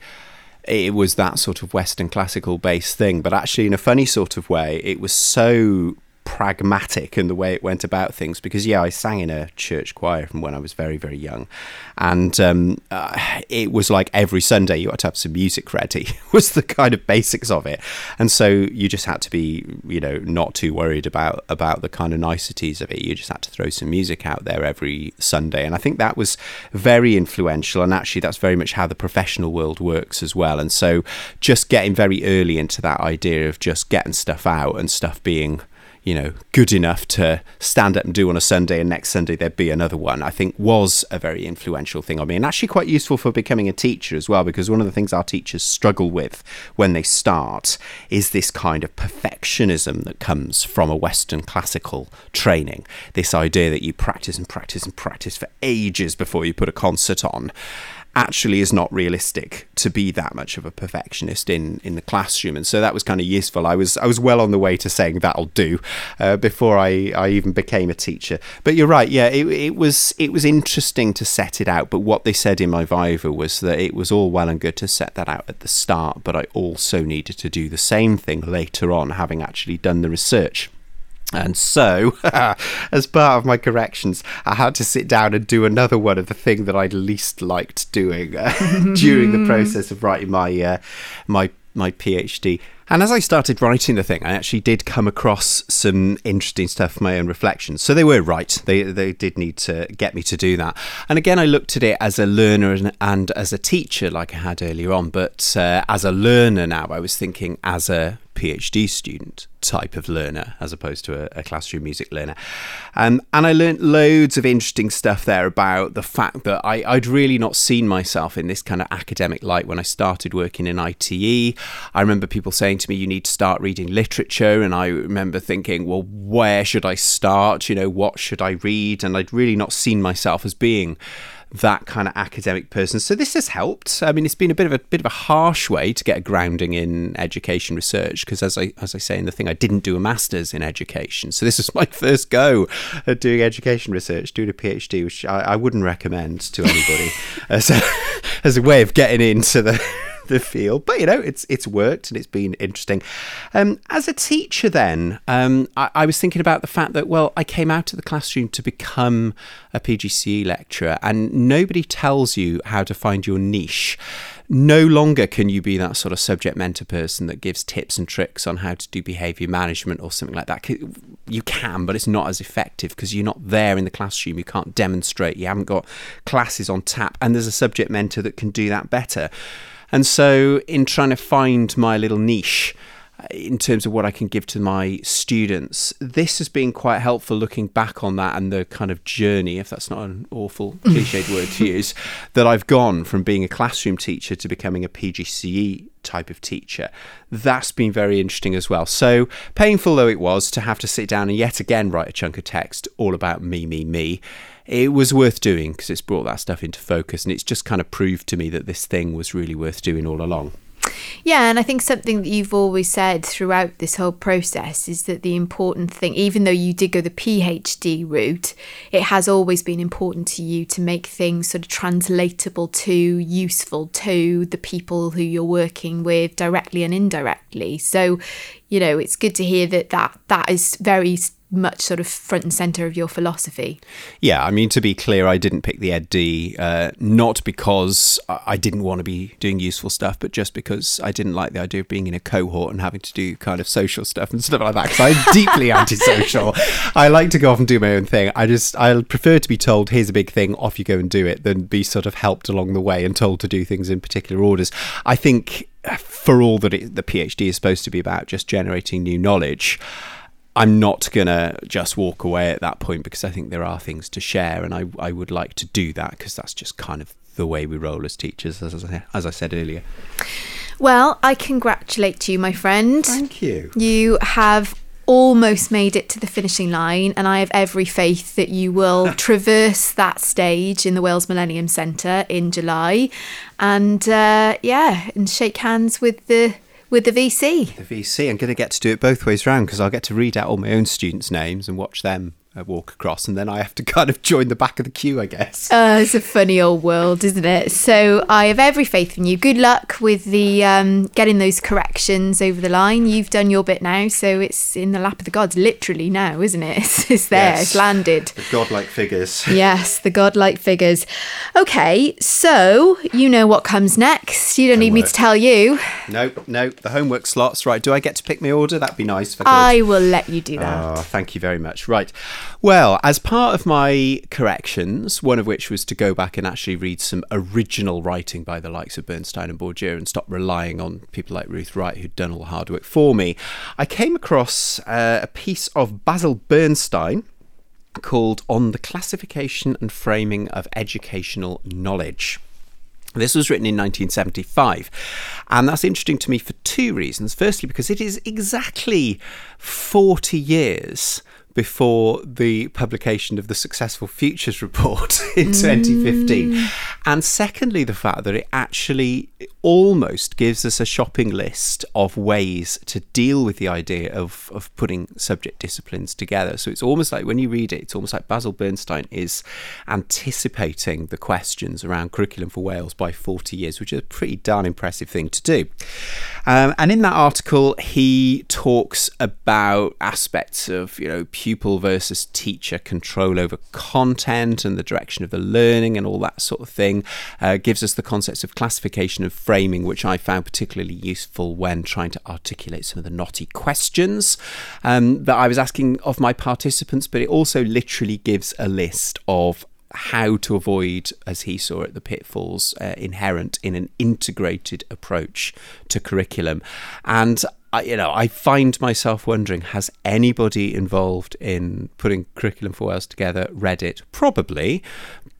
it was that sort of Western classical based thing, but actually in a funny sort of way, it was so pragmatic in the way it went about things because yeah I sang in a church choir from when I was very very young. And um, uh, it was like every Sunday you had to have some music ready (laughs) was the kind of basics of it. And so you just had to be you know not too worried about about the kind of niceties of it. You just had to throw some music out there every Sunday. And I think that was very influential. And actually that's very much how the professional world works as well. And so just getting very early into that idea of just getting stuff out and stuff being you know, good enough to stand up and do on a Sunday, and next Sunday there'd be another one, I think was a very influential thing on me, and actually quite useful for becoming a teacher as well, because one of the things our teachers struggle with when they start is this kind of perfectionism that comes from a Western classical training. This idea that you practice and practice and practice for ages before you put a concert on actually is not realistic to be that much of a perfectionist in in the classroom. And so that was kind of useful. I was i was well on the way to saying that'll do uh, before i i even became a teacher. But you're right yeah it, it was it was interesting to set it out but what they said in my viva was that it was all well and good to set that out at the start but i also needed to do the same thing later on having actually done the research and so, (laughs) as part of my corrections, I had to sit down and do another one of the thing that I least liked doing uh, (laughs) during the process of writing my uh, my my PhD. And as I started writing the thing, I actually did come across some interesting stuff for my own reflections. So they were right. They they did need to get me to do that. And again, I looked at it as a learner and, and as a teacher, like I had earlier on. But uh, as a learner now, I was thinking as a PhD student type of learner as opposed to a, a classroom music learner. Um, and I learned loads of interesting stuff there about the fact that I, I'd really not seen myself in this kind of academic light when I started working in ITE. I remember people saying to me, you need to start reading literature. And I remember thinking, well, where should I start? You know, what should I read? And I'd really not seen myself as being that kind of academic person. So this has helped. I mean, it's been a bit of a bit of a harsh way to get a grounding in education research because, as I as I say in the thing, I didn't do a master's in education. So this is my (laughs) first go at doing education research, doing a PhD, which I, I wouldn't recommend to anybody (laughs) as a, as a way of getting into the the field. But you know, it's it's worked and it's been interesting. Um, as a teacher, then um, I, I, was thinking about the fact that well, I came out of the classroom to become a PGCE lecturer, and nobody tells you how to find your niche. No longer can you be that sort of subject mentor person that gives tips and tricks on how to do behavior management or something like that. You can, but it's not as effective because you're not there in the classroom. You can't demonstrate. You haven't got classes on tap, and there's a subject mentor that can do that better. And so, in trying to find my little niche, uh, in terms of what I can give to my students. This has been quite helpful looking back on that and the kind of journey, if that's not an awful (laughs) cliched word to use, that I've gone from being a classroom teacher to becoming a PGCE type of teacher. That's been very interesting as well. So, painful though it was to have to sit down and yet again write a chunk of text all about me, me, me, it was worth doing because it's brought that stuff into focus and it's just kind of proved to me that this thing was really worth doing all along. Yeah, and I think something that you've always said throughout this whole process is that the important thing, even though you did go the PhD route, it has always been important to you to make things sort of translatable to, useful to the people who you're working with directly and indirectly. So, you know, it's good to hear that that, that is very much sort of front and center of your philosophy. Yeah, I mean, to be clear, I didn't pick the Ed D, uh, not because I didn't want to be doing useful stuff, but just because I didn't like the idea of being in a cohort and having to do kind of social stuff and stuff like that. Because I'm deeply (laughs) antisocial. I like to go off and do my own thing. I just, I prefer to be told, here's a big thing, off you go and do it, than be sort of helped along the way and told to do things in particular orders. I think for all that it, the PhD is supposed to be about just generating new knowledge, I'm not going to just walk away at that point because I think there are things to share and I, I would like to do that because that's just kind of the way we roll as teachers, as I, as I said earlier. Well, I congratulate you, my friend. Thank you. You have almost made it to the finishing line, and I have every faith that you will (laughs) traverse that stage in the Wales Millennium Centre in July, and uh, yeah, and shake hands with the with the VC. The VC. I'm going to get to do it both ways around because I'll get to read out all my own students' names and watch them uh, walk across, and then I have to (laughs) kind of join the back of the queue, I guess. Uh, it's a funny old world, isn't it? So I have every faith in you. Good luck with the um, getting those corrections over the line. You've done your bit now, so it's in the lap of the gods, literally now, isn't it? (laughs) It's, it's there. Yes. It's landed. The godlike figures. (laughs) Yes, the godlike figures. Okay, so you know what comes next. You don't homework. need me to tell you. No, no, the homework slots. Right. Do I get to pick my order? That'd be nice. I, I will let you do that. Oh, thank you very much. Right. Well, as part of my corrections, one of which was to go back and actually read some original writing by the likes of Bernstein and Bourdieu and stop relying on people like Ruth Wright who'd done all the hard work for me, I came across uh, a piece of Basil Bernstein called On the Classification and Framing of Educational Knowledge. This was written in 1975, and that's interesting to me for two reasons. Firstly, because it is exactly 40 years before the publication of the Successful Futures Report (laughs) in 2015. Mm. And secondly, the fact that it actually almost gives us a shopping list of ways to deal with the idea of, of putting subject disciplines together. So it's almost like when you read it, it's almost like Basil Bernstein is anticipating the questions around curriculum for Wales by 40 years, which is a pretty darn impressive thing to do. Um, and in that article, he talks about aspects of, you know, pupil versus teacher control over content and the direction of the learning and all that sort of thing. Uh, gives us the concepts of classification and framing, which I found particularly useful when trying to articulate some of the knotty questions um, that I was asking of my participants. But it also literally gives a list of how to avoid, as he saw it, the pitfalls uh, inherent in an integrated approach to curriculum. And I, you know, I find myself wondering: Has anybody involved in putting curriculum for Wales together read it? Probably,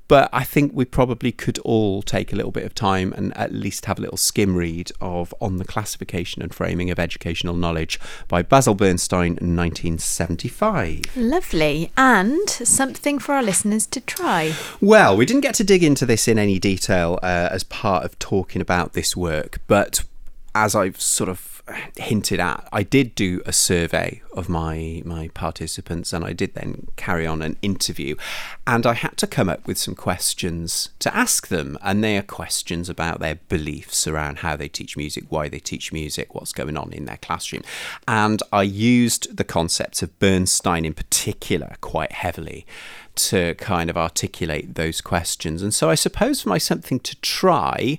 but I think we probably could all take a little bit of time and at least have a little skim read of On the Classification and Framing of Educational Knowledge by Basil Bernstein in 1975. Lovely. And something for our listeners to try. Well, we didn't get to dig into this in any detail uh, as part of talking about this work, but as I've sort of hinted at, I did do a survey of my my participants, and I did then carry on an interview, and I had to come up with some questions to ask them, and they are questions about their beliefs around how they teach music, why they teach music, what's going on in their classroom, and I used the concepts of Bernstein in particular quite heavily to kind of articulate those questions, and so I suppose for my something to try.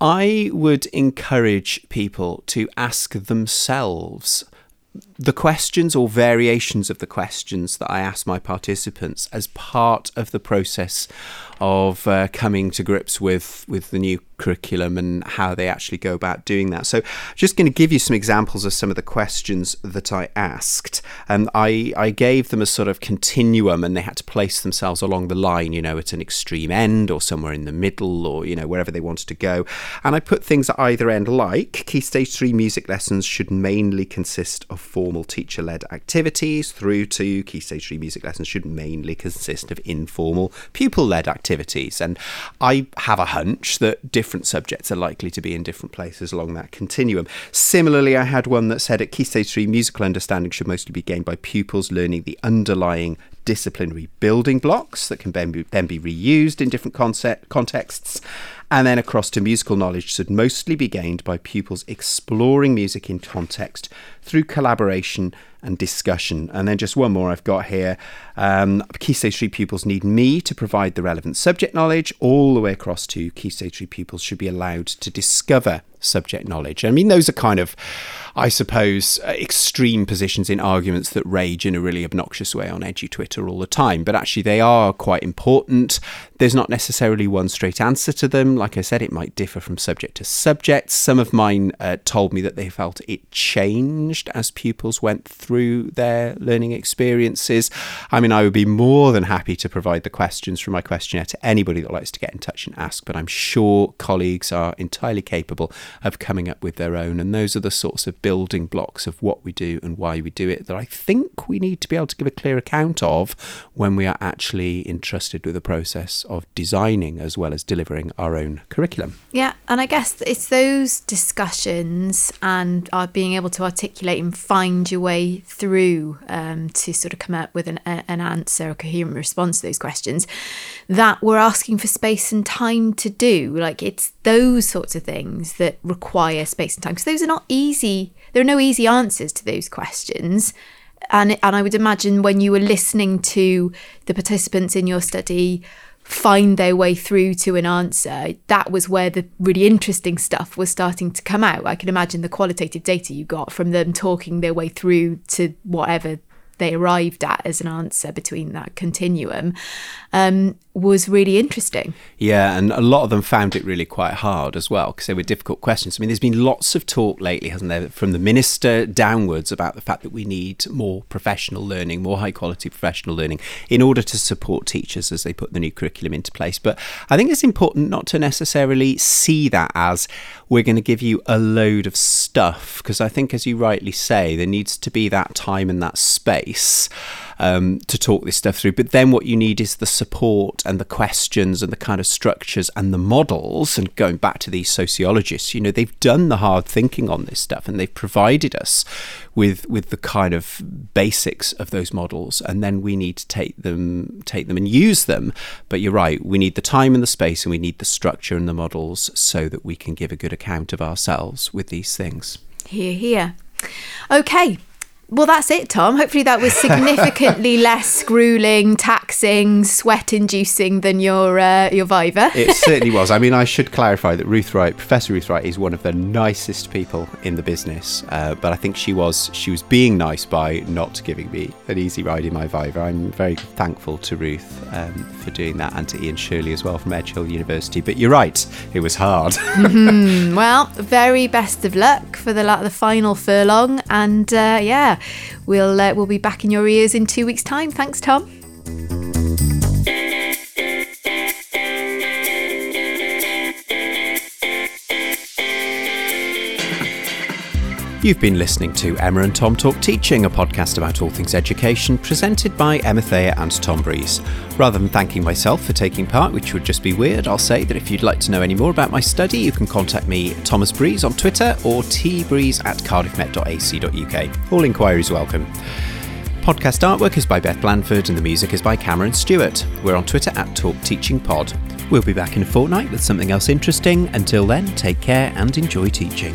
I would encourage people to ask themselves the questions or variations of the questions that I ask my participants as part of the process of uh, coming to grips with with the new curriculum and how they actually go about doing that. So, just going to give you some examples of some of the questions that I asked. And I I gave them a sort of continuum, and they had to place themselves along the line, you know, at an extreme end or somewhere in the middle, or you know wherever they wanted to go. And I put things at either end, like Key Stage Three music lessons should mainly consist of formal teacher-led activities, through to Key Stage Three music lessons should mainly consist of informal pupil-led activities activities. And I have a hunch that different subjects are likely to be in different places along that continuum. Similarly, I had one that said at Key Stage 3, musical understanding should mostly be gained by pupils learning the underlying disciplinary building blocks that can then be, then be reused in different concept, contexts. And then across to musical knowledge should mostly be gained by pupils exploring music in context through collaboration and discussion. And then just one more I've got here. Um, Key Stage 3 pupils need me to provide the relevant subject knowledge, all the way across to Key Stage 3 pupils should be allowed to discover subject knowledge. I mean, those are kind of, I suppose, uh, extreme positions in arguments that rage in a really obnoxious way on EduTwitter all the time, but actually they are quite important. There's not necessarily one straight answer to them. Like I said, it might differ from subject to subject. Some of mine uh, told me that they felt it changed as pupils went through their learning experiences. I mean, I would be more than happy to provide the questions from my questionnaire to anybody that likes to get in touch and ask, but I'm sure colleagues are entirely capable of coming up with their own. And those are the sorts of building blocks of what we do and why we do it that I think we need to be able to give a clear account of when we are actually entrusted with the process of designing as well as delivering our own curriculum. Yeah, and I guess it's those discussions and uh, being able to articulate and find your through um, to sort of come up with an, an answer, a coherent response to those questions that we're asking for space and time to do. Like it's those sorts of things that require space and time because those are not easy. There are no easy answers to those questions. And, and I would imagine when you were listening to the participants in your study find their way through to an answer, that was where the really interesting stuff was starting to come out. I can imagine the qualitative data you got from them talking their way through to whatever they arrived at as an answer between that continuum um, was really interesting. Yeah, and a lot of them found it really quite hard as well because they were difficult questions. I mean, there's been lots of talk lately, hasn't there, from the minister downwards about the fact that we need more professional learning, more high quality professional learning in order to support teachers as they put the new curriculum into place. But I think it's important not to necessarily see that as we're going to give you a load of stuff because I think, as you rightly say, there needs to be that time and that space um, to talk this stuff through. But then what you need is the support and the questions and the kind of structures and the models. And going back to these sociologists, you know, they've done the hard thinking on this stuff and they've provided us with with the kind of basics of those models. And then we need to take them take them and use them. But you're right we need the time and the space and we need the structure and the models so that we can give a good account of ourselves with these things. Here here okay well, that's it, Tom. Hopefully, that was (laughs) significantly less grueling, taxing, sweat-inducing than your uh, your Viva. it (laughs) certainly was. I mean, I should clarify that Ruth Wright, Professor Ruth Wright, is one of the nicest people in the business. Uh, but I think she was she was being nice by not giving me an easy ride in my Viva. I'm very thankful to Ruth um, for doing that, and to Ian Shirley as well from Edge Hill University. But you're right, it was hard. (laughs) mm-hmm. Well, very best of luck for the the final furlong, and uh, yeah we'll uh, we'll be back in your ears in two weeks' time. Thanks, Tom. You've been listening to Emma and Tom Talk Teaching, a podcast about all things education, presented by Emma Thayer and Tom Breeze. Rather than thanking myself for taking part, which would just be weird, I'll say that if you'd like to know any more about my study, you can contact me, Thomas Breeze, on Twitter or tbreeze at cardiffmet.ac.uk. All inquiries welcome. Podcast artwork is by Beth Blandford and the music is by Cameron Stewart. We're on Twitter at Talk Teaching Pod. We'll be back in a fortnight with something else interesting. Until then, take care and enjoy teaching.